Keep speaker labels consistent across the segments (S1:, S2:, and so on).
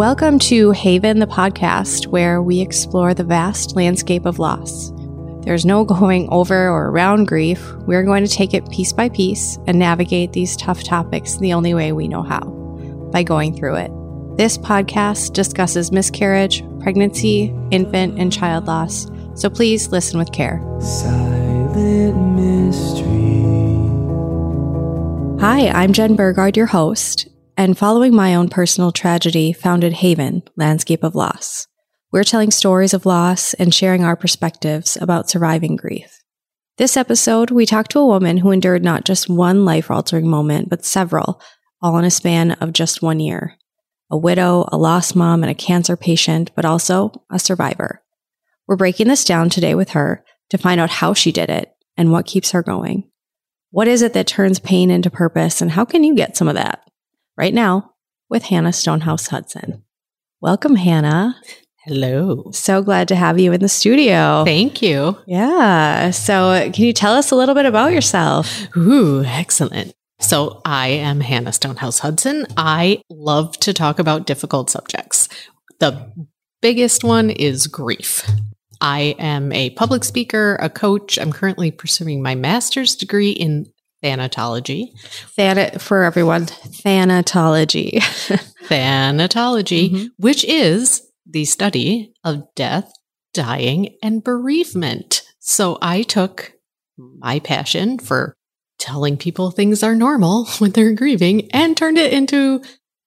S1: Welcome to Haven, the podcast, where we explore the vast landscape of loss. There's no going over or around grief. We're going to take it piece by piece and navigate these tough topics the only way we know how by going through it. This podcast discusses miscarriage, pregnancy, infant, and child loss, so please listen with care. Silent mystery. Hi, I'm Jen Burgard, your host, and following my own personal tragedy, founded Haven, Landscape of Loss. We're telling stories of loss and sharing our perspectives about surviving grief. This episode, we talk to a woman who endured not just one life altering moment, but several, all in a span of just one year. A widow, a lost mom, and a cancer patient, but also a survivor. We're breaking this down today with her to find out how she did it and what keeps her going. What is it that turns pain into purpose, and how can you get some of that? Right now with Hannah Stonehouse Hudson. Welcome, Hannah.
S2: Hello.
S1: So glad to have you in the studio.
S2: Thank you.
S1: Yeah. So, can you tell us a little bit about yourself?
S2: Ooh, excellent. So, I am Hannah Stonehouse Hudson. I love to talk about difficult subjects. The biggest one is grief. I am a public speaker, a coach. I'm currently pursuing my master's degree in thanatology.
S1: Than- for everyone, thanatology.
S2: thanatology, mm-hmm. which is the study of death, dying, and bereavement. So I took my passion for telling people things are normal when they're grieving and turned it into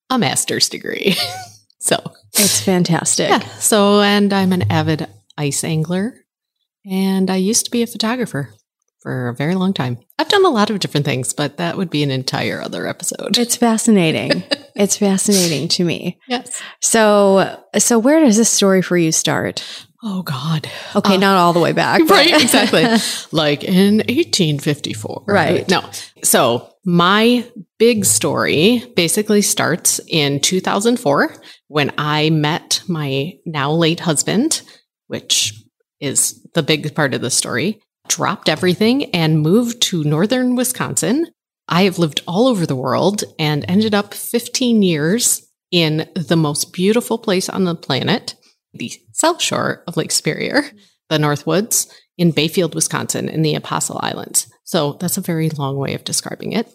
S2: a master's degree. so
S1: it's fantastic. Yeah.
S2: So, and I'm an avid ice angler and I used to be a photographer for a very long time. I've done a lot of different things, but that would be an entire other episode.
S1: It's fascinating. it's fascinating to me.
S2: Yes.
S1: So, so where does this story for you start?
S2: Oh God.
S1: Okay, uh, not all the way back.
S2: Right, exactly. like in 1854.
S1: Right.
S2: No. So, my big story basically starts in 2004 when I met my now late husband, which is the big part of the story dropped everything and moved to northern Wisconsin. I have lived all over the world and ended up 15 years in the most beautiful place on the planet, the south shore of Lake Superior, the Northwoods in Bayfield, Wisconsin, in the Apostle Islands. So that's a very long way of describing it.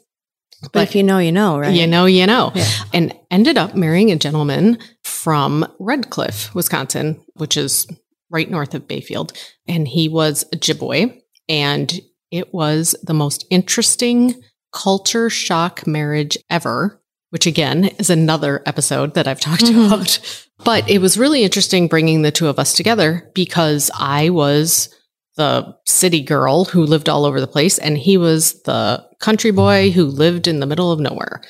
S1: But, but if you know, you know, right?
S2: You know, you know. Yeah. And ended up marrying a gentleman from Red Cliff, Wisconsin, which is right north of Bayfield. And he was a Ojibwe. And it was the most interesting culture shock marriage ever, which again is another episode that I've talked mm-hmm. about. But it was really interesting bringing the two of us together because I was the city girl who lived all over the place and he was the country boy who lived in the middle of nowhere.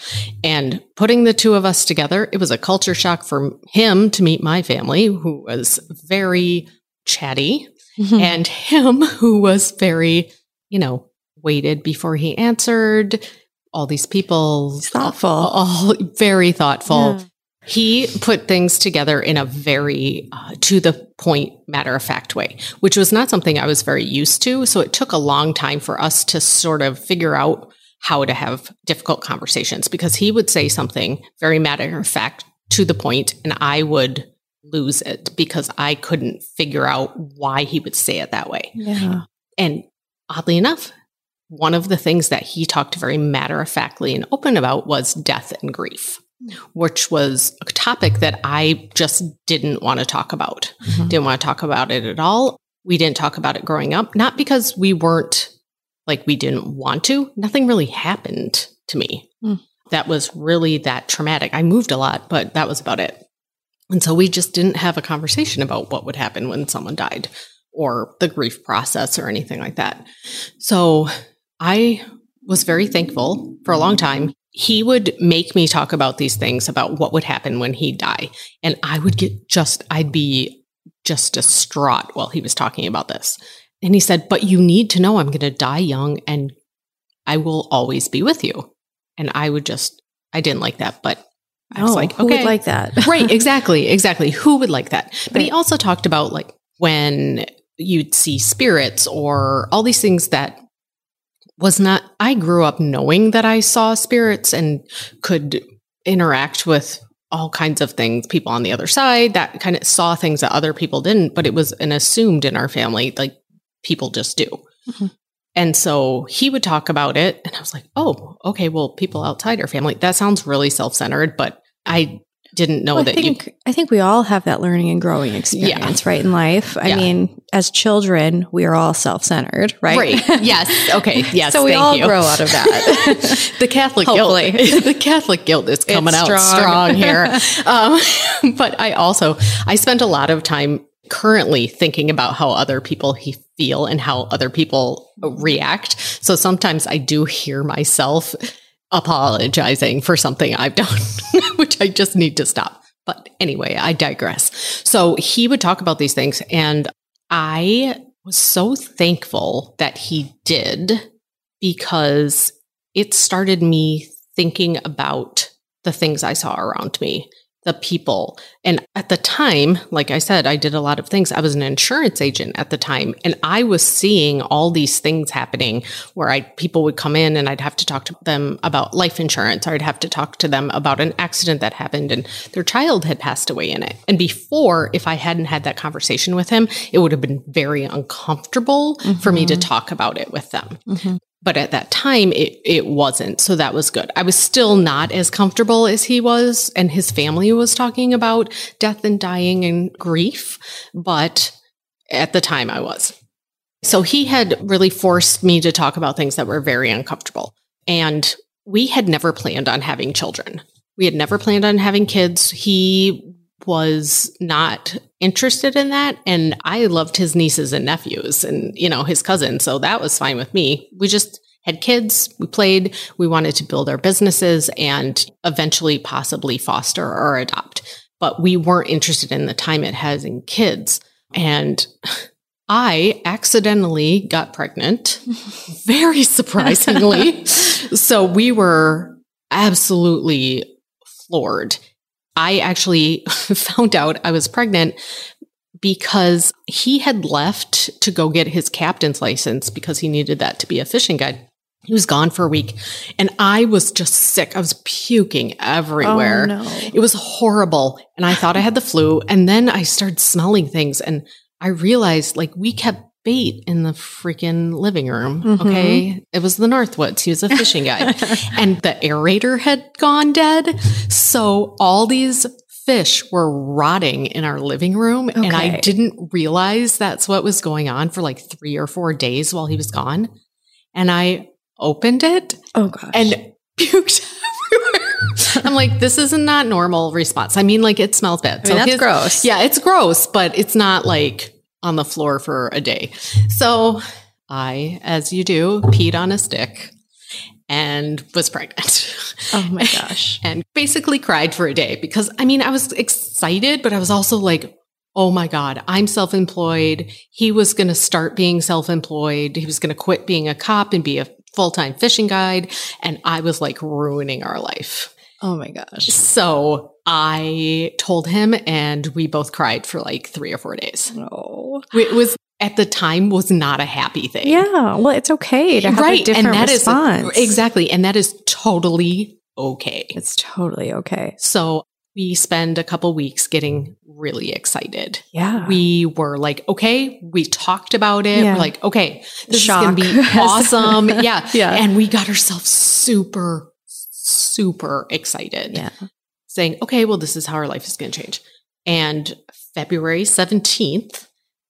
S2: And putting the two of us together, it was a culture shock for him to meet my family who was very chatty mm-hmm. and him who was very, you know, waited before he answered. All these people,
S1: thoughtful,
S2: all, all very thoughtful. Yeah. He put things together in a very uh, to the point, matter of fact way, which was not something I was very used to. So it took a long time for us to sort of figure out how to have difficult conversations because he would say something very matter of fact to the point, and I would lose it because I couldn't figure out why he would say it that way.
S1: Yeah.
S2: And oddly enough, one of the things that he talked very matter of factly and open about was death and grief, which was a topic that I just didn't want to talk about. Mm-hmm. Didn't want to talk about it at all. We didn't talk about it growing up, not because we weren't like we didn't want to. Nothing really happened to me. Mm. That was really that traumatic. I moved a lot, but that was about it. And so we just didn't have a conversation about what would happen when someone died or the grief process or anything like that. So I was very thankful for a long time. He would make me talk about these things about what would happen when he'd die. And I would get just, I'd be just distraught while he was talking about this. And he said, But you need to know I'm going to die young and I will always be with you. And I would just, I didn't like that, but
S1: I was oh, like, okay. Who would like that?
S2: right, exactly, exactly. Who would like that? But right. he also talked about like when you'd see spirits or all these things that was not, I grew up knowing that I saw spirits and could interact with all kinds of things, people on the other side that kind of saw things that other people didn't, but it was an assumed in our family, like people just do. Mm-hmm. And so he would talk about it. And I was like, oh, okay, well, people outside our family, that sounds really self centered, but I didn't know well, that
S1: I think,
S2: you.
S1: I think we all have that learning and growing experience, yeah. right, in life. I yeah. mean, as children, we are all self centered, right?
S2: Right. Yes. Okay. Yes.
S1: so we all
S2: you.
S1: grow out of that.
S2: the Catholic Hopefully. guilt. the Catholic guilt is coming it's out strong, strong here. um, but I also I spent a lot of time currently thinking about how other people feel and how other people react. So sometimes I do hear myself apologizing for something I've done, which I just need to stop. But anyway, I digress. So he would talk about these things, and I was so thankful that he did because it started me thinking about the things I saw around me the people. And at the time, like I said, I did a lot of things. I was an insurance agent at the time and I was seeing all these things happening where I people would come in and I'd have to talk to them about life insurance or I'd have to talk to them about an accident that happened and their child had passed away in it. And before, if I hadn't had that conversation with him, it would have been very uncomfortable mm-hmm. for me to mm-hmm. talk about it with them. Mm-hmm. But at that time, it, it wasn't. So that was good. I was still not as comfortable as he was, and his family was talking about death and dying and grief. But at the time, I was. So he had really forced me to talk about things that were very uncomfortable. And we had never planned on having children. We had never planned on having kids. He was not interested in that. And I loved his nieces and nephews and, you know, his cousins. So that was fine with me. We just had kids, we played, we wanted to build our businesses and eventually possibly foster or adopt. But we weren't interested in the time it has in kids. And I accidentally got pregnant, very surprisingly. so we were absolutely floored. I actually found out I was pregnant because he had left to go get his captain's license because he needed that to be a fishing guide. He was gone for a week and I was just sick. I was puking everywhere. Oh, no. It was horrible. And I thought I had the flu. And then I started smelling things and I realized like we kept bait in the freaking living room. Mm-hmm. Okay. It was the Northwoods. He was a fishing guide and the aerator had gone dead. So all these fish were rotting in our living room. Okay. And I didn't realize that's what was going on for like three or four days while he was gone. And I opened it.
S1: Oh gosh.
S2: And puked everywhere. I'm like, this is not not normal response. I mean, like it smells bad.
S1: I mean, so that's his, gross.
S2: Yeah, it's gross, but it's not like on the floor for a day. So I, as you do, peed on a stick and was pregnant.
S1: Oh my gosh.
S2: and basically cried for a day because I mean, I was excited, but I was also like, oh my God, I'm self employed. He was going to start being self employed. He was going to quit being a cop and be a full time fishing guide. And I was like ruining our life.
S1: Oh my gosh.
S2: So I told him and we both cried for like three or four days.
S1: Oh.
S2: It was at the time was not a happy thing.
S1: Yeah. Well, it's okay to have right. a different and that response.
S2: Is, exactly. And that is totally okay.
S1: It's totally okay.
S2: So we spend a couple weeks getting really excited.
S1: Yeah.
S2: We were like, okay, we talked about it. Yeah. We're like, okay, this Shock. is going to be awesome. yeah.
S1: Yeah.
S2: And we got ourselves super super excited.
S1: Yeah.
S2: Saying, okay, well, this is how our life is going to change. And February 17th,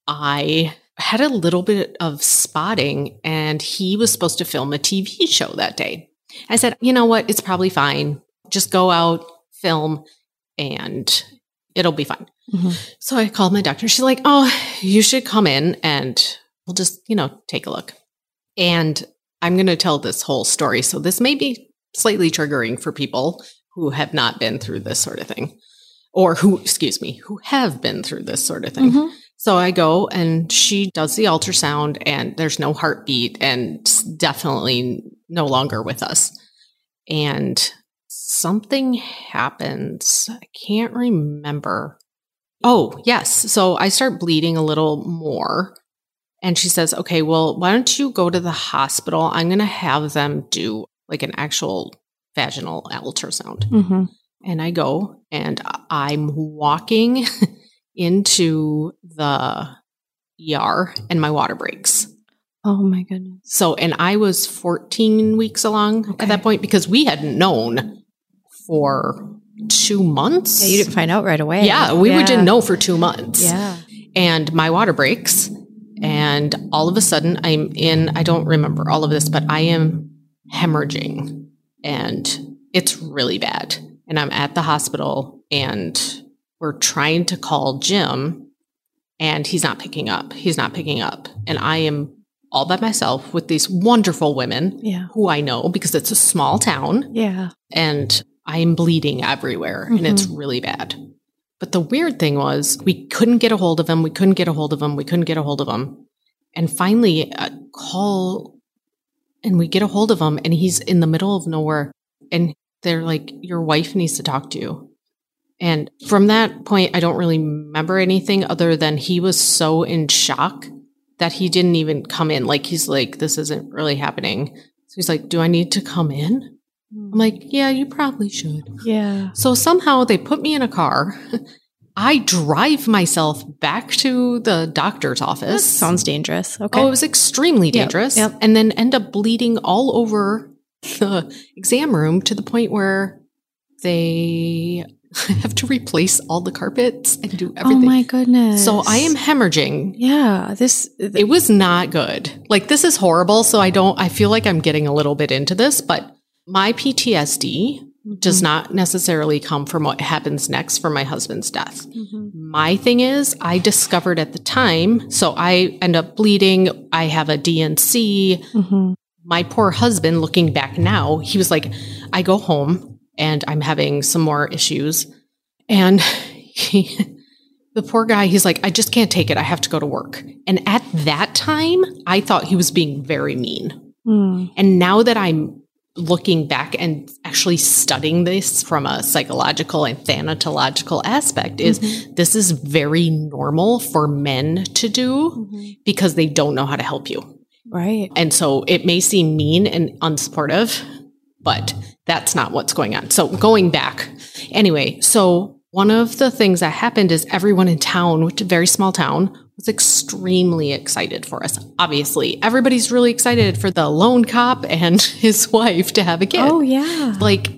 S2: I had a little bit of spotting and he was supposed to film a TV show that day. I said, you know what? It's probably fine. Just go out, film, and it'll be fine. Mm-hmm. So I called my doctor. She's like, oh, you should come in and we'll just, you know, take a look. And I'm going to tell this whole story. So this may be slightly triggering for people who have not been through this sort of thing or who, excuse me, who have been through this sort of thing. Mm-hmm. So I go and she does the ultrasound and there's no heartbeat and definitely no longer with us. And something happens. I can't remember. Oh, yes. So I start bleeding a little more. And she says, okay, well, why don't you go to the hospital? I'm going to have them do like an actual vaginal ultrasound. Mm-hmm. And I go and I'm walking into the ER and my water breaks.
S1: Oh my goodness.
S2: So, and I was 14 weeks along
S1: Okay.
S2: at that point because we hadn't known for two months.
S1: Yeah, you didn't find out right away.
S2: Yeah, we
S1: yeah.
S2: didn't know for two months.
S1: Yeah.
S2: And my water breaks. And all of a sudden, I'm in, I don't remember all of this, but I am hemorrhaging and it's really bad. And I'm at the hospital and we're trying to call Jim and he's not picking up. He's not picking up. And I am all by myself with these wonderful women
S1: Yeah.
S2: who I know because it's a small town
S1: Yeah.
S2: and I'm bleeding everywhere and it's mm-hmm. really bad. But the weird thing was we couldn't get a hold of him. We couldn't get a hold of him. We couldn't get a hold of him. And finally, a call and we get a hold of him and he's in the middle of nowhere. And they're like, Your wife needs to talk to you. And from that point, I don't really remember anything other than he was so in shock that he didn't even come in. Like, he's like, This isn't really happening. So he's like, Do I need to come in? Hmm. I'm like, yeah, you probably should.
S1: Yeah.
S2: So somehow they put me in a car. I drive myself back to the doctor's office.
S1: Sounds dangerous. Okay.
S2: Oh, it was extremely dangerous.
S1: yep.
S2: And then end up bleeding all over the exam room to the point where they have to replace all the carpets and do everything.
S1: oh my goodness.
S2: so I am hemorrhaging.
S1: Yeah. This.
S2: It was not good. Like this is horrible. So I don't, I feel like I'm getting a little bit into this, but my PTSD does not necessarily come from what happens next for my husband's death.
S1: Mhm.
S2: My thing is, I discovered at the time, so I end up bleeding. I have a D&C.
S1: Mhm.
S2: My poor husband, looking back now, he was like, I go home and I'm having some more issues. And he, the poor guy, he's like, I just can't take it. I have to go to work. And at that time, I thought he was being very mean.
S1: Mm.
S2: And now that I'm looking back and actually studying this from a psychological and thanatological aspect is mm-hmm. this is very normal for men to do mm-hmm. because they don't know how to help you.
S1: Right.
S2: And so it may seem mean and unsupportive, but that's not what's going on. So going back, anyway, so one of the things that happened is everyone in town, which is a very small town, was extremely excited for us. Obviously, everybody's really excited for the lone cop and his wife to have a kid.
S1: Oh yeah.
S2: Like,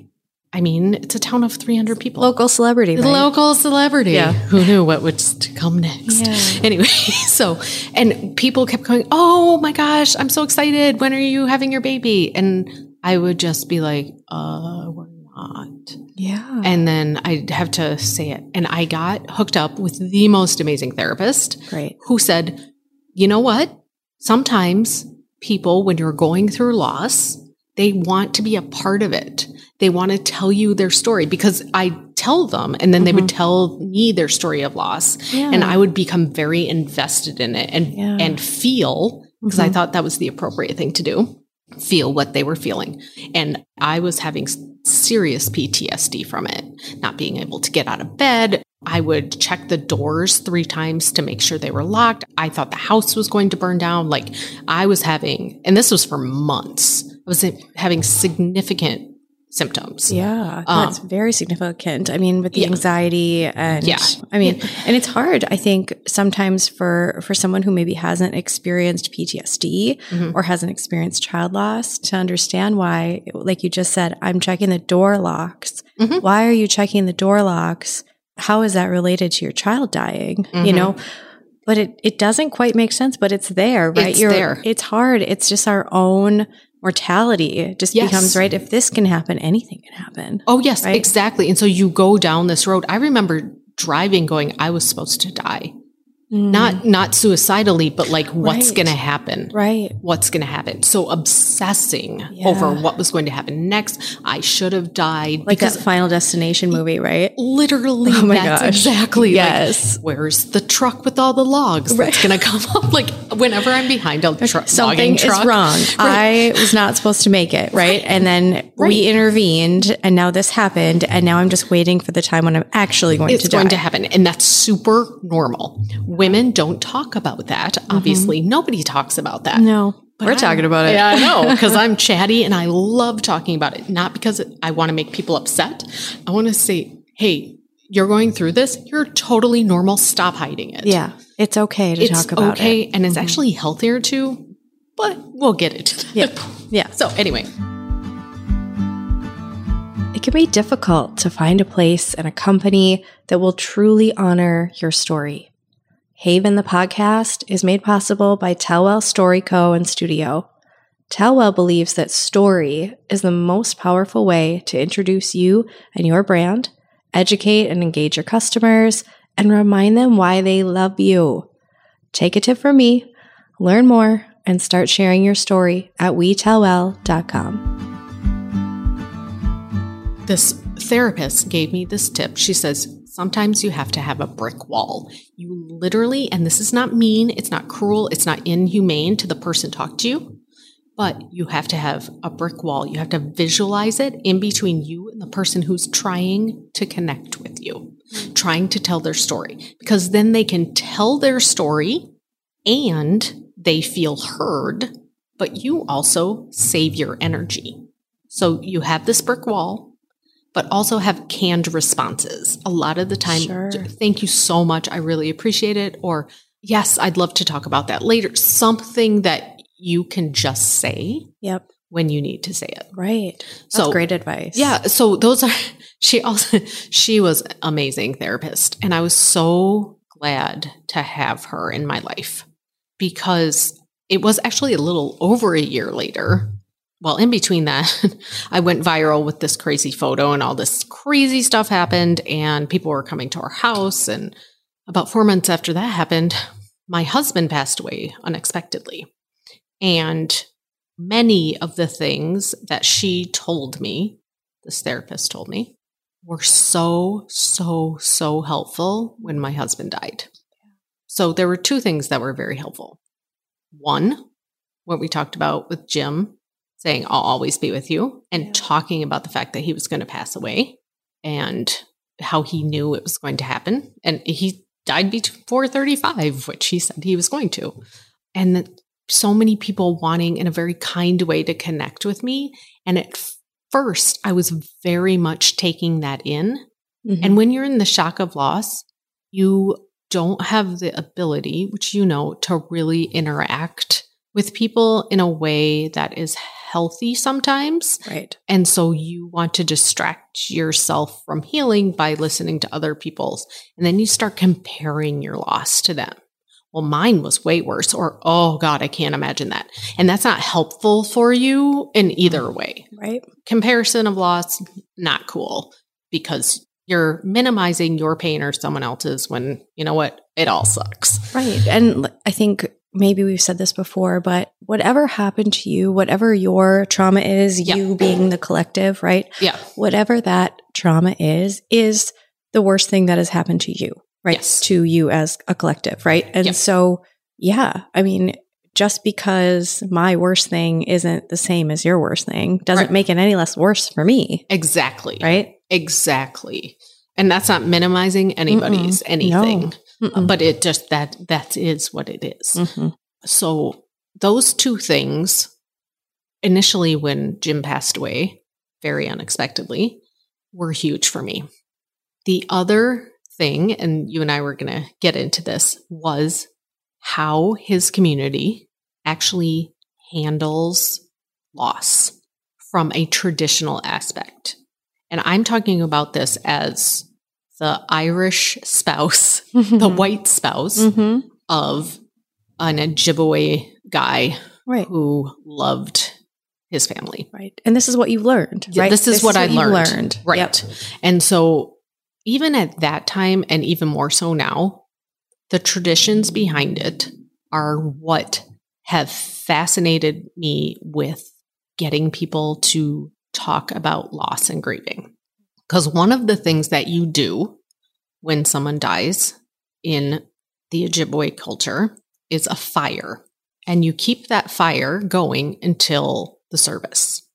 S2: I mean, it's a town of 300 people.
S1: Local celebrity. Right?
S2: local celebrity.
S1: Yeah.
S2: Who knew what was to come next?
S1: Yeah.
S2: Anyway, so, and people kept going, Oh my gosh, I'm so excited. When are you having your baby? And I would just be like, Uh, we're not.
S1: Yeah.
S2: And then I'd have to say it. And I got hooked up with the most amazing therapist
S1: Great.
S2: who said, You know what? Sometimes people, when you're going through loss, they want to be a part of it. They want to tell you their story because I tell them and then they would mm-hmm. tell me their story of loss
S1: Yeah.
S2: and I would become very invested in it and
S1: Yeah.
S2: and feel because I mm-hmm. thought that was the appropriate thing to do. Feel what they were feeling. And I was having serious PTSD from it, not being able to get out of bed. I would check the doors three times to make sure they were locked. I thought the house was going to burn down. Like I was having, and this was for months, I was having significant symptoms.
S1: Yeah,
S2: Um,
S1: that's very significant. I mean, with the
S2: Yeah.
S1: anxiety and
S2: Yeah.
S1: I mean, and it's hard. I think sometimes for for someone who maybe hasn't experienced PTSD
S2: Mhm.
S1: or hasn't experienced child loss to understand why, like you just said, I'm checking the door locks.
S2: Mhm.
S1: Why are you checking the door locks? How is that related to your child dying? You
S2: Mhm.
S1: know. But it, it doesn't quite make sense, but it's there, right?
S2: It's there.
S1: It's hard. It's just our own mortality. It just
S2: Yes.
S1: becomes, right? If this can happen, anything can happen.
S2: Oh, yes,
S1: Right?
S2: exactly. And so you go down this road. I remember driving going, I was supposed to die. Not mm. not suicidally, but like what's
S1: Right.
S2: going to happen?
S1: right.
S2: What's going to happen? So obsessing
S1: Yeah.
S2: over what was going to happen next. I should have died
S1: Like
S2: because
S1: that Final Destination movie, right?
S2: literally
S1: Oh my
S2: that's
S1: gosh.
S2: exactly like,
S1: Yes.
S2: where's the truck with all the logs that's going to come up? Like whenever I'm behind a tr-
S1: Something is
S2: truck,
S1: wrong. I was not supposed to make it, right? And then we intervened, and now this happened, and now I'm just waiting for the time when I'm actually going
S2: it's
S1: to die.
S2: It's going to happen and that's super normal women don't talk about that obviously nobody talks about that
S1: no.
S2: But
S1: We're
S2: I'm-
S1: talking about it.
S2: Yeah, I know, because I'm chatty and I love talking about it. Not because I want to make people upset. I want to say, hey, you're going through this. You're totally normal. Stop hiding it.
S1: Yeah. It's okay to
S2: it's
S1: talk about
S2: okay,
S1: it.
S2: Okay, and it's
S1: Mhm.
S2: actually healthier too. But we'll get it.
S1: Yep. Yeah.
S2: So anyway,
S1: It can be difficult to find a place and a company that will truly honor your story. Haven the podcast is made possible by Telwell Story Co. and Studio. Telwell believes that story is the most powerful way to introduce you and your brand, educate and engage your customers, and remind them why they love you. Take a tip from me, learn more, and start sharing your story at WeTellWell.com.
S2: this therapist gave me this tip. She says, sometimes you have to have a brick wall. You literally, and this is not mean, it's not cruel, it's not inhumane to the person talk to you, but you have to have a brick wall. You have to visualize it in between you and the person who's trying to connect with you, trying to tell their story, because then they can tell their story and they feel heard, but you also save your energy. So you have this brick wall, but also have canned responses. A lot of the time,
S1: Sure.
S2: thank you so much. I really appreciate it. Or, yes, I'd love to talk about that later. Something that you can just say
S1: Yep.
S2: when you need to say it.
S1: Right. That's
S2: So-
S1: great advice.
S2: Yeah. So those are, she also, she was amazing therapist. And I was so glad to have her in my life because it was actually a little over a year later. Well, in between that, I went viral with this crazy photo and all this crazy stuff happened and people were coming to our house. And about four months after that happened, my husband passed away unexpectedly. And many of the things that she told me, this therapist told me, were so, so, so helpful when my husband died. So there were two things that were very helpful. One, what we talked about with Jim saying, I'll always be with you, and
S1: Yeah.
S2: talking about the fact that he was going to pass away and how he knew it was going to happen. And he died before 35, which he said he was going to. And that so many people wanting in a very kind way to connect with me. And at first, I was very much taking that in.
S1: Mhm.
S2: And when you're in the shock of loss, you don't have the ability, which you know, to really interact with people in a way that is healthy sometimes.
S1: right.
S2: And so you want to distract yourself from healing by listening to other people's. And then you start comparing your loss to them. Well, mine was way worse, or oh God, I can't imagine that. And that's not helpful for you in either mm-hmm. way.
S1: Right.
S2: Comparison of loss, not cool because you're minimizing your pain or someone else's when you know what? It all sucks.
S1: Right. And i think maybe we've said this before, but whatever happened to you, whatever your trauma is,
S2: Yeah.
S1: you being the collective, right?
S2: Yeah.
S1: Whatever that trauma is, is the worst thing that has happened to you, right?
S2: Yes.
S1: To you as a collective, right? And
S2: Yep.
S1: so, yeah, I mean, just because my worst thing isn't the same as your worst thing doesn't
S2: Right.
S1: make it any less worse for me,
S2: Exactly.
S1: right?
S2: Exactly. And that's not minimizing anybody's
S1: Mm-mm.
S2: anything.
S1: Mm-mm.
S2: But it just that that is what it is.
S1: Mhm.
S2: So those two things initially when Jim passed away very unexpectedly were huge for me. The other thing and you and I were going to get into this was how his community actually handles loss from a traditional aspect. And I'm talking about this as the Irish spouse, the white spouse
S1: Mhm.
S2: of an Ojibwe guy
S1: Right.
S2: who loved his family.
S1: Right. And this is what you learned,
S2: Yeah,
S1: right?
S2: This is what I
S1: you
S2: learned. Right.
S1: Yep.
S2: And so, even at that time, and even more so now, the traditions behind it are what have fascinated me with getting people to talk about loss and grieving. Because one of the things that you do when someone dies in the Ojibwe culture is a fire. And you keep that fire going until the service.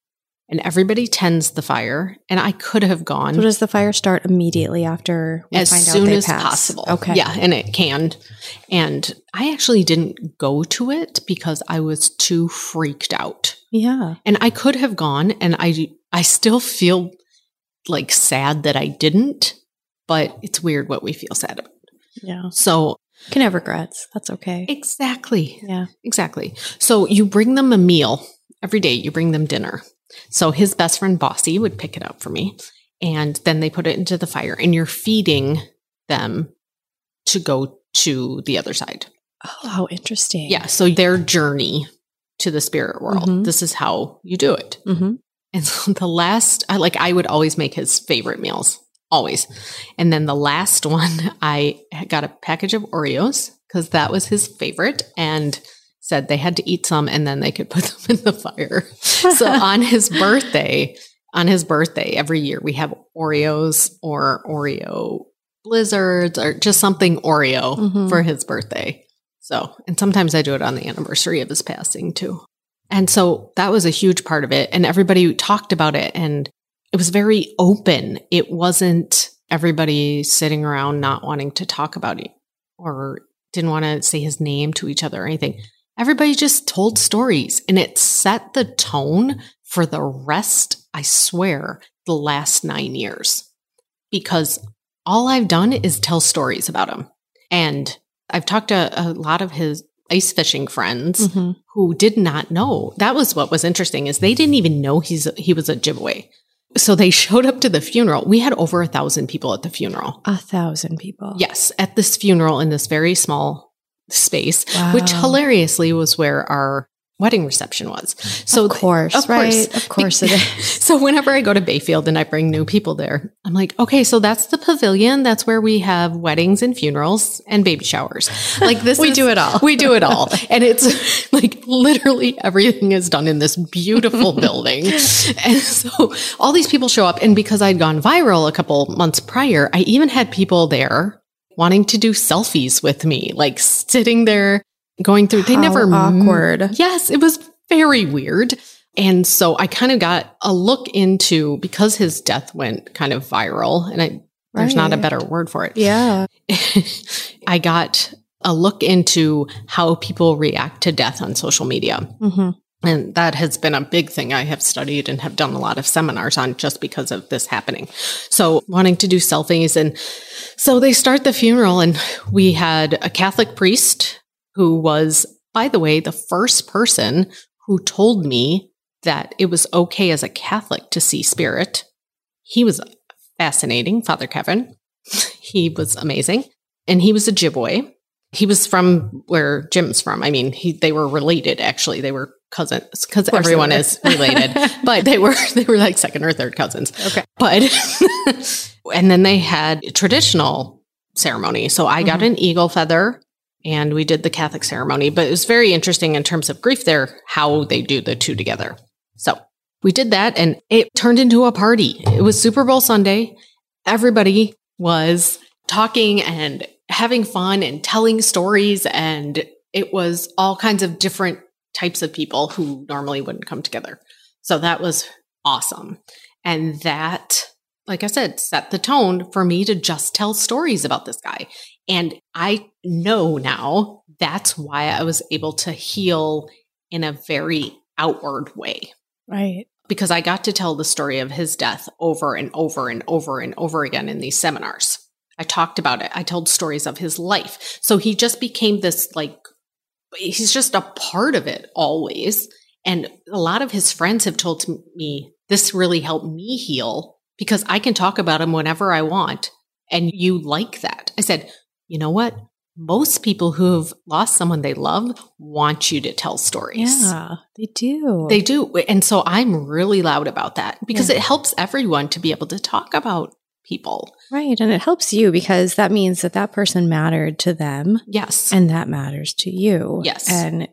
S2: and everybody tends the fire. And I could have gone.
S1: So does the fire start immediately after we
S2: as
S1: find
S2: soon
S1: out they
S2: as
S1: pass?
S2: possible.
S1: Okay.
S2: Yeah, and it can. And I actually didn't go to it because I was too freaked out.
S1: Yeah.
S2: And I could have gone and I I still feel like sad that I didn't, but it's weird what we feel sad about.
S1: Yeah.
S2: So,
S1: Can have regrets. That's okay.
S2: exactly.
S1: Yeah.
S2: Exactly. So you bring them a meal every day, you bring them dinner. So his best friend Bossy would pick it up for me. And then they put it into the fire, and you're feeding them to go to the other side.
S1: Oh, how interesting.
S2: Yeah. So their journey to the spirit world.
S1: Mhm.
S2: This is how you do it.
S1: hmm
S2: And so the last, I like, I would always make his favorite meals, always. And then the last one, I got a package of Oreos because that was his favorite and said they had to eat some and then they could put them in the fire. so on his birthday, on his birthday, every year we have Oreos or Oreo blizzards or just something Oreo
S1: Mhm.
S2: for his birthday. So, and sometimes I do it on the anniversary of his passing too. And so that was a huge part of it. And everybody talked about it and it was very open. It wasn't everybody sitting around not wanting to talk about it or didn't want to say his name to each other or anything. Everybody just told stories and it set the tone for the rest, I swear, the last nine years. Because all I've done is tell stories about him. And I've talked to a lot of his ice fishing friends
S1: hmm
S2: who did not know. That was what was interesting is they didn't even know he's he was a Ojibwe. So they showed up to the funeral. We had over a thousand people at the funeral.
S1: A thousand people.
S2: Yes, at this funeral in this very small space, which hilariously was where our wedding reception was. So
S1: of course,
S2: of
S1: right?
S2: course.
S1: Of course it is.
S2: so whenever I go to Bayfield and I bring new people there, I'm like, okay, so that's the pavilion. That's where we have weddings and funerals and baby showers. Like this,
S1: We
S2: is-
S1: do it all.
S2: We do it all, and it's like literally everything is done in this beautiful building. And so all these people show up, and because I'd gone viral a couple months prior, I even had people there wanting to do selfies with me, like sitting there going through. They
S1: How
S2: never
S1: awkward.
S2: Yes, it was very weird. And so I kind of got a look into because his death went kind of viral, and I, there's not a better word for it.
S1: Yeah.
S2: I got a look into how people react to death on social media.
S1: hmm
S2: And that has been a big thing I have studied and have done a lot of seminars on just because of this happening. So, wanting to do selfies. And so they start the funeral, and we had a Catholic priest who was, by the way, the first person who told me that it was okay as a Catholic to see spirit. He was fascinating, Father Kevin. he was amazing. And he was a Ojibwe. He was from where Jim's from. I mean, he they were related actually. They were cousins because everyone is related. but they were they were like second or third cousins.
S1: Okay.
S2: But and then they had traditional ceremony. So I got
S1: Mhm.
S2: an eagle feather and we did the Catholic ceremony, but it was very interesting in terms of grief there how they do the two together. So we did that and it turned into a party. It was Super Bowl Sunday. Everybody was talking and having fun and telling stories and it was all kinds of different types of people who normally wouldn't come together. So that was awesome. And that, like I said, set the tone for me to just tell stories about this guy. And I know now that's why I was able to heal in a very outward way
S1: Right.
S2: because I got to tell the story of his death over and over and over and over again in these seminars. I talked about it. I told stories of his life. So he just became this like, he's just a part of it always. And a lot of his friends have told me this really helped me heal because I can talk about him whenever I want. And you like that. I said, you know what? Most people who have lost someone they love want you to tell stories.
S1: Yeah, they do.
S2: They do. And so I'm really loud about that because
S1: Yeah.
S2: it helps everyone to be able to talk about people.
S1: right. And it helps you because that means that that person mattered to them
S2: Yes.
S1: and that matters to you.
S2: Yes.
S1: And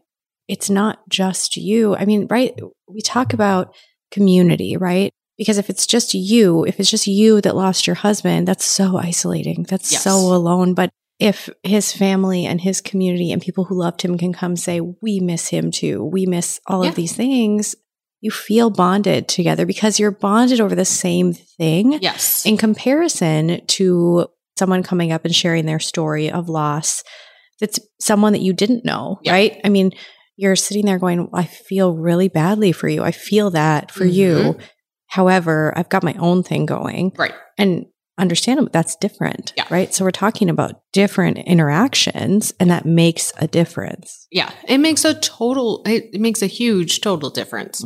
S1: it's not just you. I mean, right? We talk about community, right? Because if it's just you, if it's just you that lost your husband, that's so isolating. That's
S2: Yes.
S1: so alone. But if his family and his community and people who loved him can come say, we miss him too, we miss all
S2: Yeah.
S1: of these things, you feel bonded together because you're bonded over the same thing.
S2: Yes.
S1: In comparison to someone coming up and sharing their story of loss, that's someone that you didn't know,
S2: Yeah.
S1: right? I mean, you're sitting there going, I feel really badly for you. I feel that for you.
S2: Mhm.
S1: However, I've got my own thing going.
S2: Right.
S1: And understandable, that's different,
S2: Yeah.
S1: right? So we're talking about different interactions, and that makes a difference.
S2: Yeah. It makes a total, it, makes a huge total difference.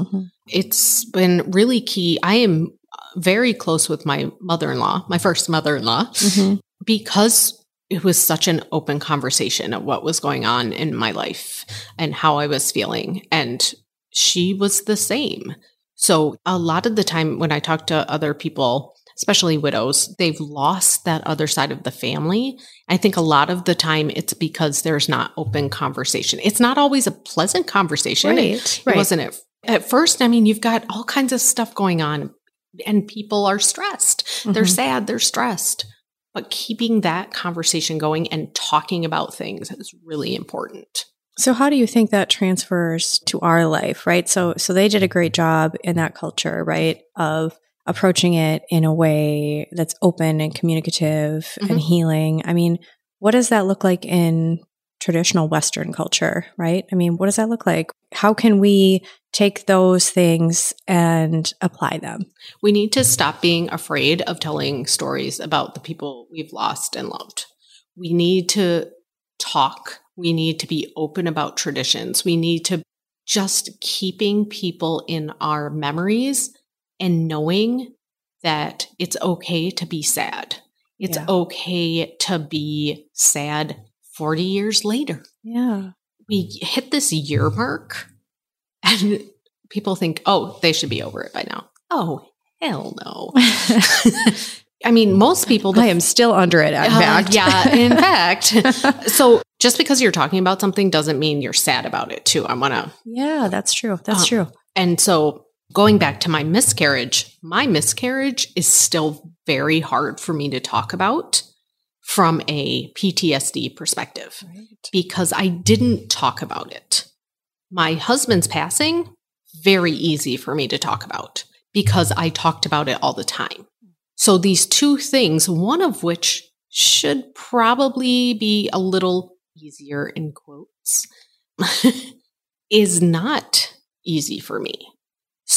S2: It's been really key. I am very close with my mother in law, my first mother in law,
S1: Mhm.
S2: because it was such an open conversation of what was going on in my life and how I was feeling. And she was the same. So a lot of the time when I talk to other people, especially widows, they've lost that other side of the family. I think a lot of the time it's because there's not open conversation. It's not always a pleasant conversation. It-
S1: Right.
S2: it wasn't at, at first. I mean, you've got all kinds of stuff going on and people are stressed. They're
S1: Mhm.
S2: sad, they're stressed. But keeping that conversation going and talking about things is really important.
S1: So how do you think that transfers to our life, right? So so they did a great job in that culture, right? Of approaching it in a way that's open and communicative and
S2: Mhm.
S1: healing. I mean, what does that look like in traditional western culture, right? I mean, what does that look like? How can we take those things and apply them?
S2: We need to stop being afraid of telling stories about the people we've lost and loved. We need to talk. We need to be open about traditions. We need to just keeping people in our memories and knowing that it's okay to be sad. It's
S1: Yeah.
S2: okay to be sad 40 years later.
S1: Yeah.
S2: We hit this year mark and people think, oh, they should be over it by now. Oh, hell no. I mean, most people.
S1: I am still under it, in
S2: uh,
S1: fact.
S2: Yeah, in fact. so just because you're talking about something doesn't mean you're sad about it too. I want to.
S1: yeah, that's true. That's
S2: Um,
S1: true.
S2: And so going back to my miscarriage, my miscarriage is still very hard for me to talk about from a PTSD perspective
S1: Right.
S2: because I didn't talk about it. My husband's passing, very easy for me to talk about because I talked about it all the time. So these two things, one of which should probably be a little easier in quotes, is not easy for me.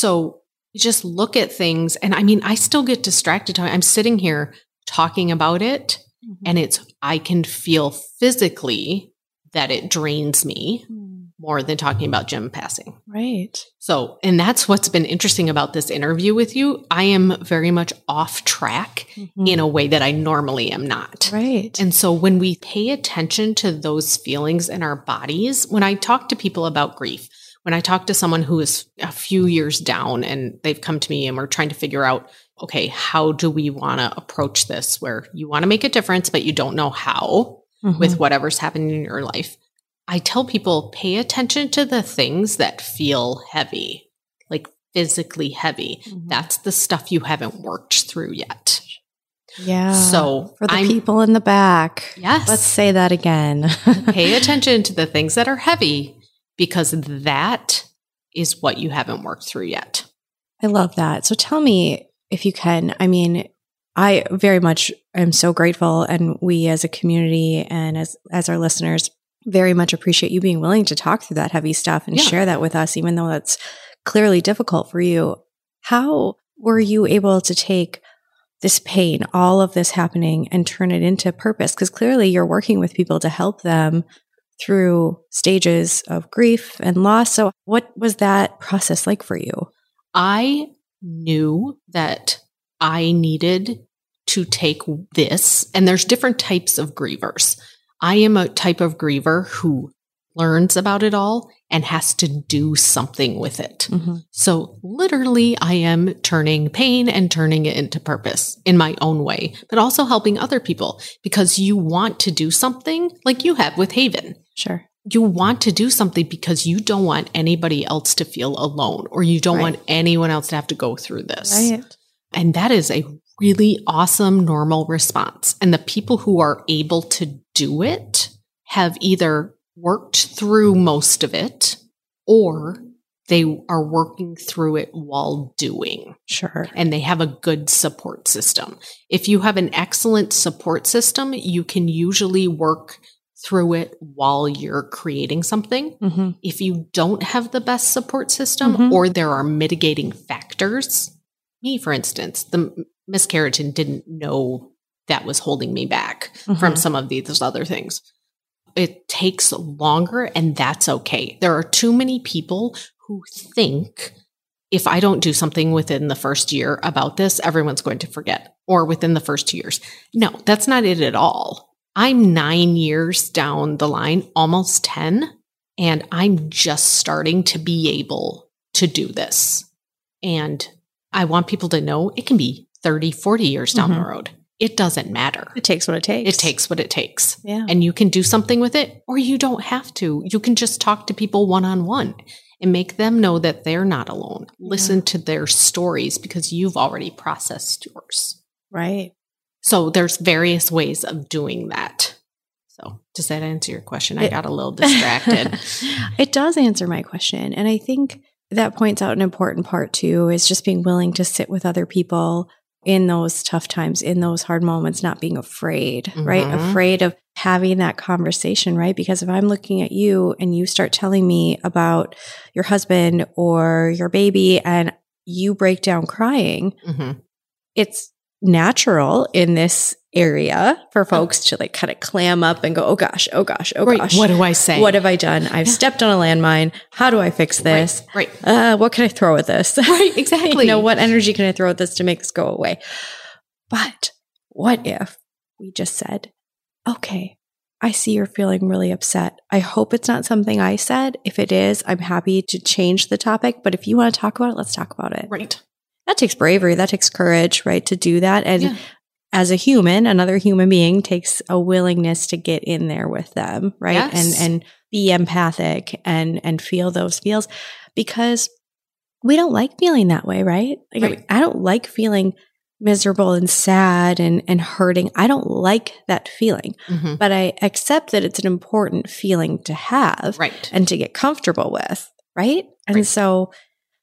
S2: So you just look at things and I mean, I still get distracted. I'm sitting here talking about it mm-hmm. and it's, I can feel physically that it drains me hmm. more than talking about Jim passing.
S1: Right.
S2: So, and that's what's been interesting about this interview with you. I am very much off track mm-hmm. in a way that I normally am not.
S1: Right.
S2: And so when we pay attention to those feelings in our bodies, when I talk to people about grief, when I talk to someone who is a few years down and they've come to me and we're trying to figure out, okay, how do we want to approach this where you want to make a difference, but you don't know how
S1: Mhm.
S2: with whatever's happening in your life. I tell people pay attention to the things that feel heavy, like physically heavy.
S1: Mhm.
S2: That's the stuff you haven't worked through yet.
S1: yeah.
S2: So
S1: for the
S2: I'm-
S1: people in the back,
S2: Yes.
S1: let's say that again.
S2: pay attention to the things that are heavy because that is what you haven't worked through yet.
S1: I love that. So tell me if you can. I mean, I very much am so grateful, and we as a community and as as our listeners very much appreciate you being willing to talk through that heavy stuff and
S2: Yeah.
S1: share that with us, even though that's clearly difficult for you. How were you able to take this pain, all of this happening, and turn it into purpose? Because clearly you're working with people to help them through stages of grief and loss. So, what was that process like for you?
S2: I knew that I needed to take this, and there's different types of grievers. I am a type of griever who learns about it all and has to do something with it. Mm-hmm. So, literally, I am turning pain and turning it into purpose in my own way, but also helping other people because you want to do something like you have with Haven.
S1: Sure.
S2: You want to do something because you don't want anybody else to feel alone or you don't
S1: Right.
S2: want anyone else to have to go through this.
S1: Right.
S2: And that is a really awesome, normal response. And the people who are able to do it have either worked through most of it or they are working through it while doing
S1: Sure.
S2: and they have a good support system. If you have an excellent support system, you can usually work through it while you're creating something.
S1: Mm-hmm.
S2: If you don't have the best support system
S1: Mhm.
S2: or there are mitigating factors, me, for instance, the miscarriage and didn't know that was holding me back from
S1: Mhm.
S2: some of these other things. It takes longer, and that's okay. There are too many people who think if I don't do something within the first year about this, everyone's going to forget, or within the first two years. No, that's not it at all. I'm nine years down the line, almost 10, and I'm just starting to be able to do this. And I want people to know it can be 30, 40 years down
S1: Mhm.
S2: the road. It doesn't matter.
S1: It takes what it takes.
S2: It takes what it takes.
S1: Yeah.
S2: And you can do something with it, or you don't have to. You can just talk to people one on one and make them know that they're not alone. Listen to their stories because you've already processed yours.
S1: Right.
S2: So there's various ways of doing that. So does that answer your question? I
S1: It-
S2: got a little distracted.
S1: it does answer my question. And I think that points out an important part too is just being willing to sit with other people in those tough times, in those hard moments, not being afraid, right?
S2: Mhm.
S1: Afraid of having that conversation, right? Because if I'm looking at you and you start telling me about your husband or your baby and you break down crying,
S2: hmm
S1: it's natural in this area for folks to like kind of clam up and go, oh gosh, oh gosh, oh
S2: Right.
S1: gosh.
S2: What do I say?
S1: What have I done? I've stepped on a landmine. How do I fix this?
S2: Right.
S1: Uh, what can I throw at this?
S2: Right. Exactly.
S1: you know, what energy can I throw at this to make this go away? But what if we just said, okay, I see you're feeling really upset. I hope it's not something I said. If it is, I'm happy to change the topic. But if you want to talk about it, let's talk about it.
S2: Right.
S1: That takes bravery. That takes courage, right? To do that. And
S2: Yeah.
S1: as a human, another human being takes a willingness to get in there with them, right?
S2: Yes.
S1: And and be empathic and and feel those feels because we don't like feeling that way, right? Like
S2: Right.
S1: I don't like feeling miserable and sad and and hurting. I don't like that feeling,
S2: hmm
S1: but I accept that it's an important feeling to have
S2: Right.
S1: and to get comfortable with, right? And
S2: Right.
S1: so,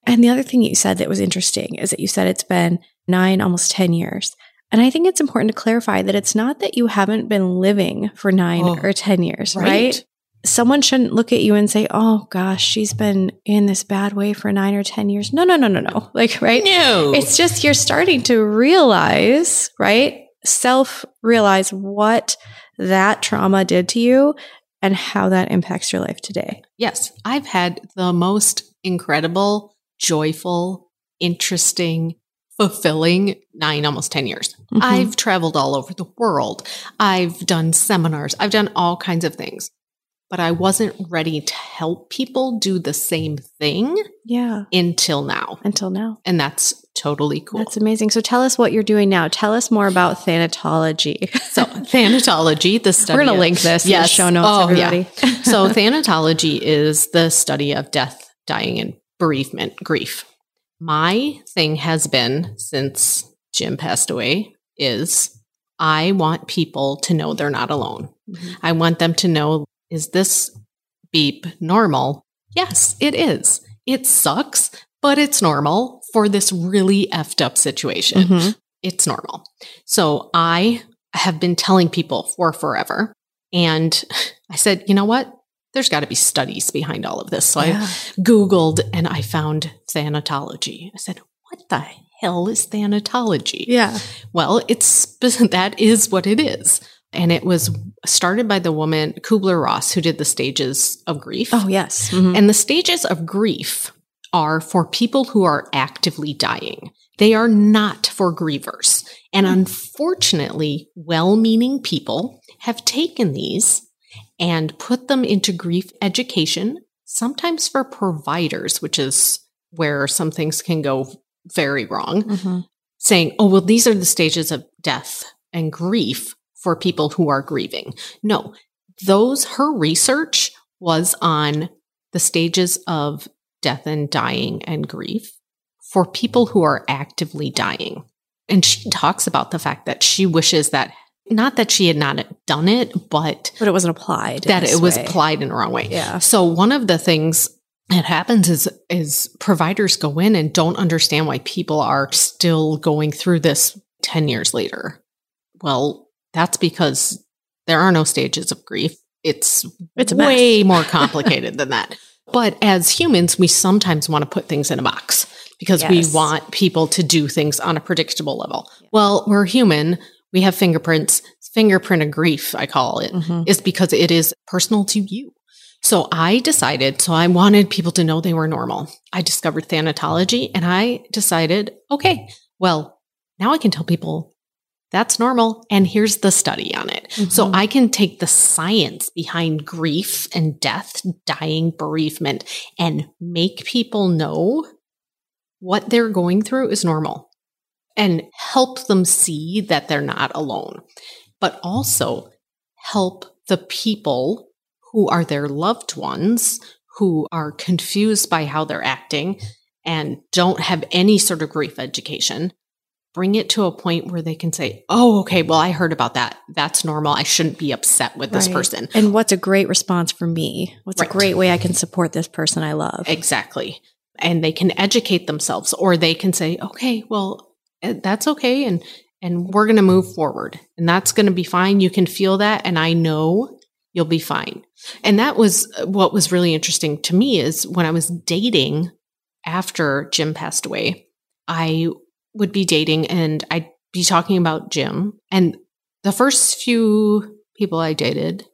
S1: and the other thing you said that was interesting is that you said it's been nine, almost 10 years. And I think it's important to clarify that it's not that you haven't been living for nine
S2: Oh,
S1: or 10 years, right.
S2: right.
S1: Someone shouldn't look at you and say, oh gosh, she's been in this bad way for nine or 10 years. No, no, no, no, no. Like, right?
S2: No.
S1: It's just you're starting to realize, right? Self realize what that trauma did to you and how that impacts your life today.
S2: Yes, I've had the most incredible, joyful, interesting, fulfilling nine, almost 10 years.
S1: Mhm.
S2: I've traveled all over the world. I've done seminars. I've done all kinds of things. But I wasn't ready to help people do the same thing
S1: Yeah.
S2: until now.
S1: Until now.
S2: And that's totally cool.
S1: That's amazing. So tell us what you're doing now. Tell us more about thanatology.
S2: so, thanatology, the study.
S1: We're going to link this in the show notes,
S2: Oh, yeah. so thanatology is the study of death, dying, and bereavement, grief. My thing has been since Jim passed away is I want people to know they're not alone.
S1: Mhm.
S2: I want them to know is this beep normal? Yes, it is. It sucks, but it's normal for this really effed up situation
S1: Mhm.
S2: it's normal. So I have been telling people for forever. And I said, you know what? There's got to be studies behind all of this. So
S1: Yeah.
S2: I Googled and I found thanatology. I said, what the hell is thanatology?
S1: yeah.
S2: Well, it's that is what it is. And it was started by the woman Kubler Ross who did the stages of grief.
S1: Oh, yes. Mhm.
S2: And the stages of grief are for people who are actively dying. They are not for grievers. And unfortunately, well meaning people have taken these and put them into grief education, sometimes for providers, which is where some things can go very wrong,
S1: Mhm.
S2: saying, oh, well, these are the stages of death and grief for people who are grieving. No, those, her research was on the stages of death and dying and grief for people who are actively dying. And she talks about the fact that she wishes that, not that she had not done it, but
S1: But it wasn't applied.
S2: that it was
S1: way.
S2: applied in the wrong way.
S1: Yeah.
S2: So one of the things that happens is is providers go in and don't understand why people are still going through this 10 years later. Well, that's because there are no stages of grief. It's
S1: It's
S2: way more complicated than that. But as humans, we sometimes want to put things in a box because
S1: Yes.
S2: we want people to do things on a predictable level. Well, we're human. We have fingerprints. Fingerprint of grief, I call it
S1: Mhm.
S2: is because it is personal to you. So I decided, so I wanted people to know they were normal. I discovered thanatology and I decided, okay, well, now I can tell people that's normal. And here's the study on it. So
S1: Mhm.
S2: I can take the science behind grief and death, dying, bereavement, and make people know what they're going through is normal and help them see that they're not alone, but also help the people who are their loved ones who are confused by how they're acting and don't have any sort of grief education bring it to a point where they can say oh okay well i heard about that that's normal i shouldn't be upset with this
S1: Right.
S2: person
S1: And what's a great response for me? What's
S2: Right.
S1: a great way I can support this person I love?
S2: Exactly. And they can educate themselves or they can say, okay, well, that's okay. And, and we're going to move forward and that's going to be fine. You can feel that. And I know you'll be fine. And that was uh, what was really interesting to me is when I was dating after Jim passed away, I would be dating and I'd be talking about Jim. And the first few people I dated,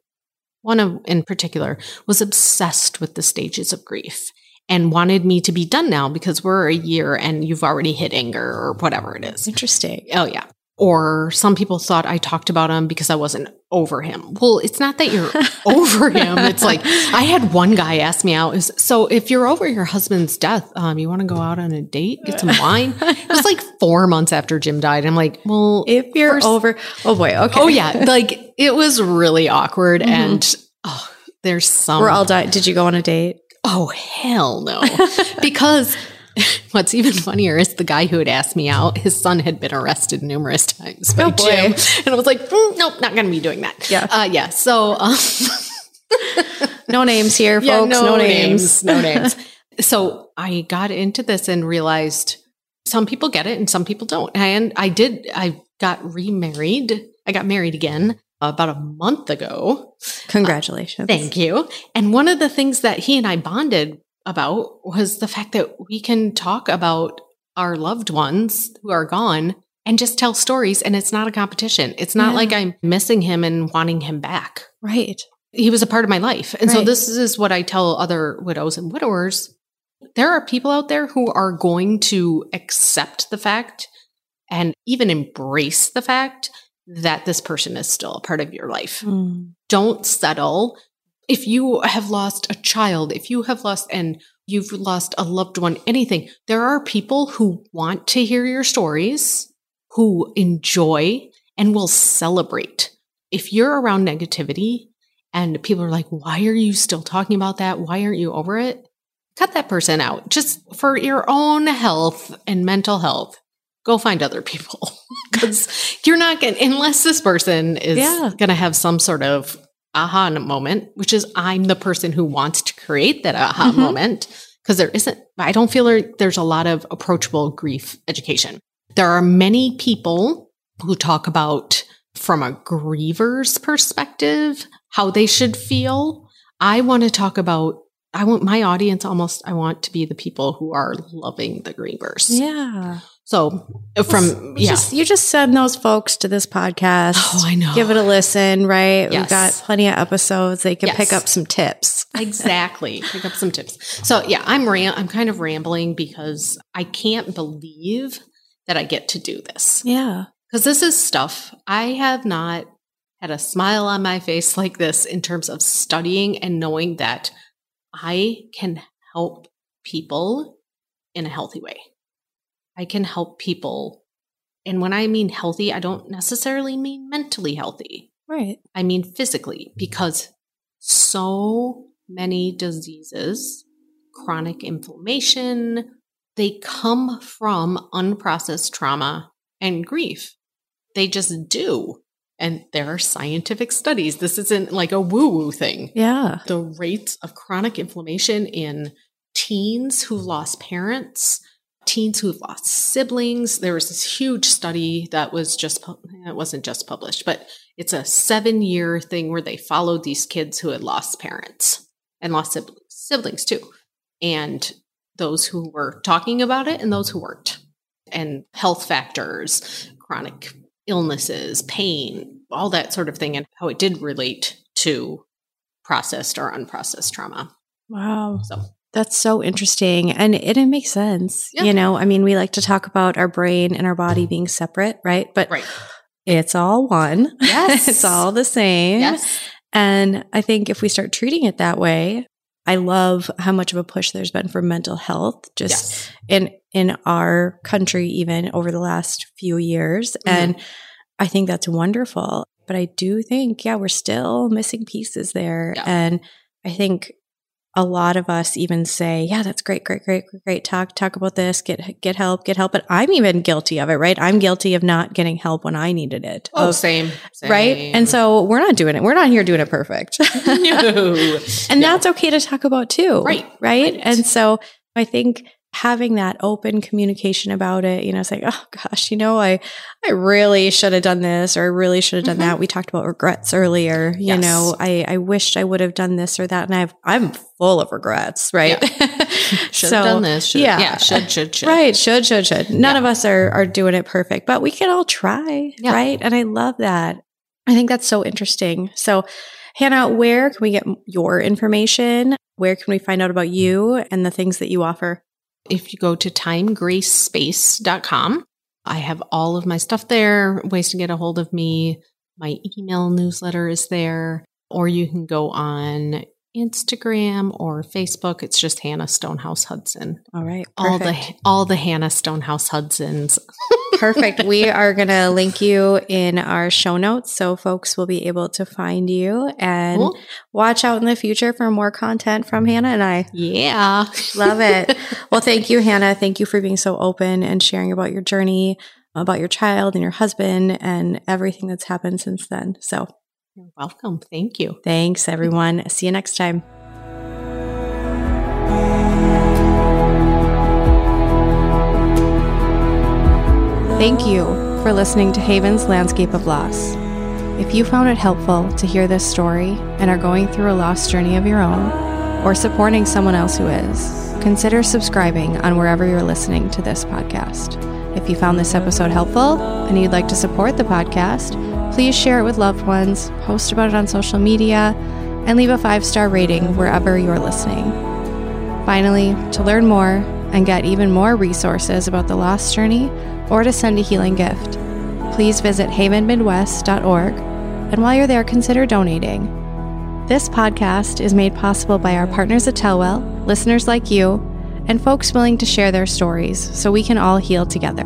S2: one of in particular, was obsessed with the stages of grief and wanted me to be done now because we're a year and you've already hit anger or whatever it is.
S1: Interesting.
S2: Oh, yeah. Or some people thought I talked about him because I wasn't over him. Well, it's not that you're over him. It's like I had one guy ask me out. Is so if you're over your husband's death, um, you want to go out on a date, get some wine. It was like four months after Jim died. I'm like, well,
S1: If you're
S2: First-
S1: over, oh boy, okay.
S2: oh yeah, like it was really awkward,
S1: Mhm.
S2: and oh, there's some
S1: We're all dying. Did you go on a date?
S2: Oh, hell no. because what's even funnier is the guy who had asked me out, his son had been arrested numerous times by
S1: Oh, boy.
S2: Jim. And I was like, "Mm, nope, not going to be doing that.
S1: Yeah.
S2: Uh, yeah. So, um,
S1: No names here,
S2: yeah,
S1: folks. no, names.
S2: No names. so I got into this and realized some people get it and some people don't. And I did, I got remarried. I got married again about a month ago.
S1: Congratulations.
S2: Uh, thank you. And one of the things that he and I bonded about was the fact that we can talk about our loved ones who are gone and just tell stories and it's not a competition. It's not
S1: Yeah.
S2: like I'm missing him and wanting him back.
S1: Right.
S2: He was a part of my life. And so this is what I tell other widows and widowers. There are people out there who are going to accept the fact and even embrace the fact that this person is still a part of your life
S1: Mm.
S2: don't settle. If you have lost a child, if you have lost and you've lost a loved one, anything, there are people who want to hear your stories, who enjoy and will celebrate. If you're around negativity and people are like, why are you still talking about that? Why aren't you over it? Cut that person out just for your own health and mental health. Go find other people because you're not going to, unless this person is
S1: Yeah.
S2: going to have some sort of aha moment, which is I'm the person who wants to create that aha
S1: Mhm.
S2: moment because there isn't, I don't feel like there's a lot of approachable grief education. There are many people who talk about from a griever's perspective how they should feel. I want to talk about I want my audience almost I want to be the people who are loving the grievers.
S1: Yeah.
S2: So from
S1: You
S2: yeah.
S1: Just, you just send those folks to this podcast.
S2: oh, I know.
S1: Give it a listen, right? We've got plenty of episodes. They can pick up some tips.
S2: exactly pick up some tips so yeah i'm ram- i'm kind of rambling because i can't believe that i get to do this
S1: Yeah.
S2: because this is stuff i have not had a smile on my face like this in terms of studying and knowing that i can help people in a healthy way i can help people and when i mean healthy i don't necessarily mean mentally healthy
S1: Right.
S2: I mean physically, because so many diseases, chronic inflammation, they come from unprocessed trauma and grief. They just do. And there are scientific studies. This isn't like a woo woo thing.
S1: Yeah.
S2: The rates of chronic inflammation in teens who lost parents, teens who've lost siblings. There was this huge study that was just, it wasn't just published, but it's a seven year thing where they followed these kids who had lost parents and lost siblings too. And those who were talking about it and those who weren't. And health factors, chronic illnesses, pain, all that sort of thing, and how it did relate to processed or unprocessed trauma.
S1: Wow. So that's so interesting. And it, it makes sense. Yeah. You know, I mean, we like to talk about our brain and our body being separate, right? But right. it's all one.
S2: Yes.
S1: it's all the same.
S2: Yes.
S1: And I think if we start treating it that way, I love how much of a push there's been for mental health just yes. in in our country even over the last few years mm-hmm. and I think that's wonderful but I do think yeah we're still missing pieces there yeah. and I think a lot of us even say, yeah, that's great, great, great, great. Talk, talk about this, get, get help, get help. But I'm even guilty of it, right? I'm guilty of not getting help when I needed it.
S2: Oh, of, same,
S1: same, Right. And so we're not doing it. We're not here doing it perfect. no. and no. that's okay to talk about too.
S2: Right.
S1: Right. right. And so I think having that open communication about it, you know, saying, oh gosh, you know, I, I really should have done this or I really should have done mm-hmm. that. We talked about regrets earlier. Yes. You know, I, I wished I would have done this or that. And I've, I'm full of regrets, right?
S2: Yeah. should so, have done this. Should, yeah. yeah. Should, should, should.
S1: Right. Should, should, should. None yeah. of us are, are doing it perfect, but we can all try. Yeah. Right. And I love that. I think that's so interesting. So, Hannah, where can we get your information? Where can we find out about you and the things that you offer?
S2: If you go to timegracespace.com, I have all of my stuff there, ways to get a hold of me. My email newsletter is there, or you can go on Instagram or Facebook. It's just Hannah Stonehouse Hudson.
S1: All right.
S2: Perfect. All the all the Hannah Stonehouse Hudsons.
S1: perfect. We are going to link you in our show notes so folks will be able to find you and cool. watch out in the future for more content from Hannah and I.
S2: Yeah.
S1: Love it. well, thank you Hannah. Thank you for being so open and sharing about your journey, about your child and your husband and everything that's happened since then. So
S2: you're welcome. Thank you.
S1: Thanks, everyone. See you next time. Thank you for listening to Haven's Landscape of Loss. If you found it helpful to hear this story and are going through a loss journey of your own, or supporting someone else who is, consider subscribing on wherever you're listening to this podcast. If you found this episode helpful and you'd like to support the podcast, Please share it with loved ones, post about it on social media, and leave a five star rating wherever you're listening. Finally, to learn more and get even more resources about the lost journey or to send a healing gift, please visit havenmidwest.org. And while you're there, consider donating. This podcast is made possible by our partners at Tellwell, listeners like you, and folks willing to share their stories so we can all heal together.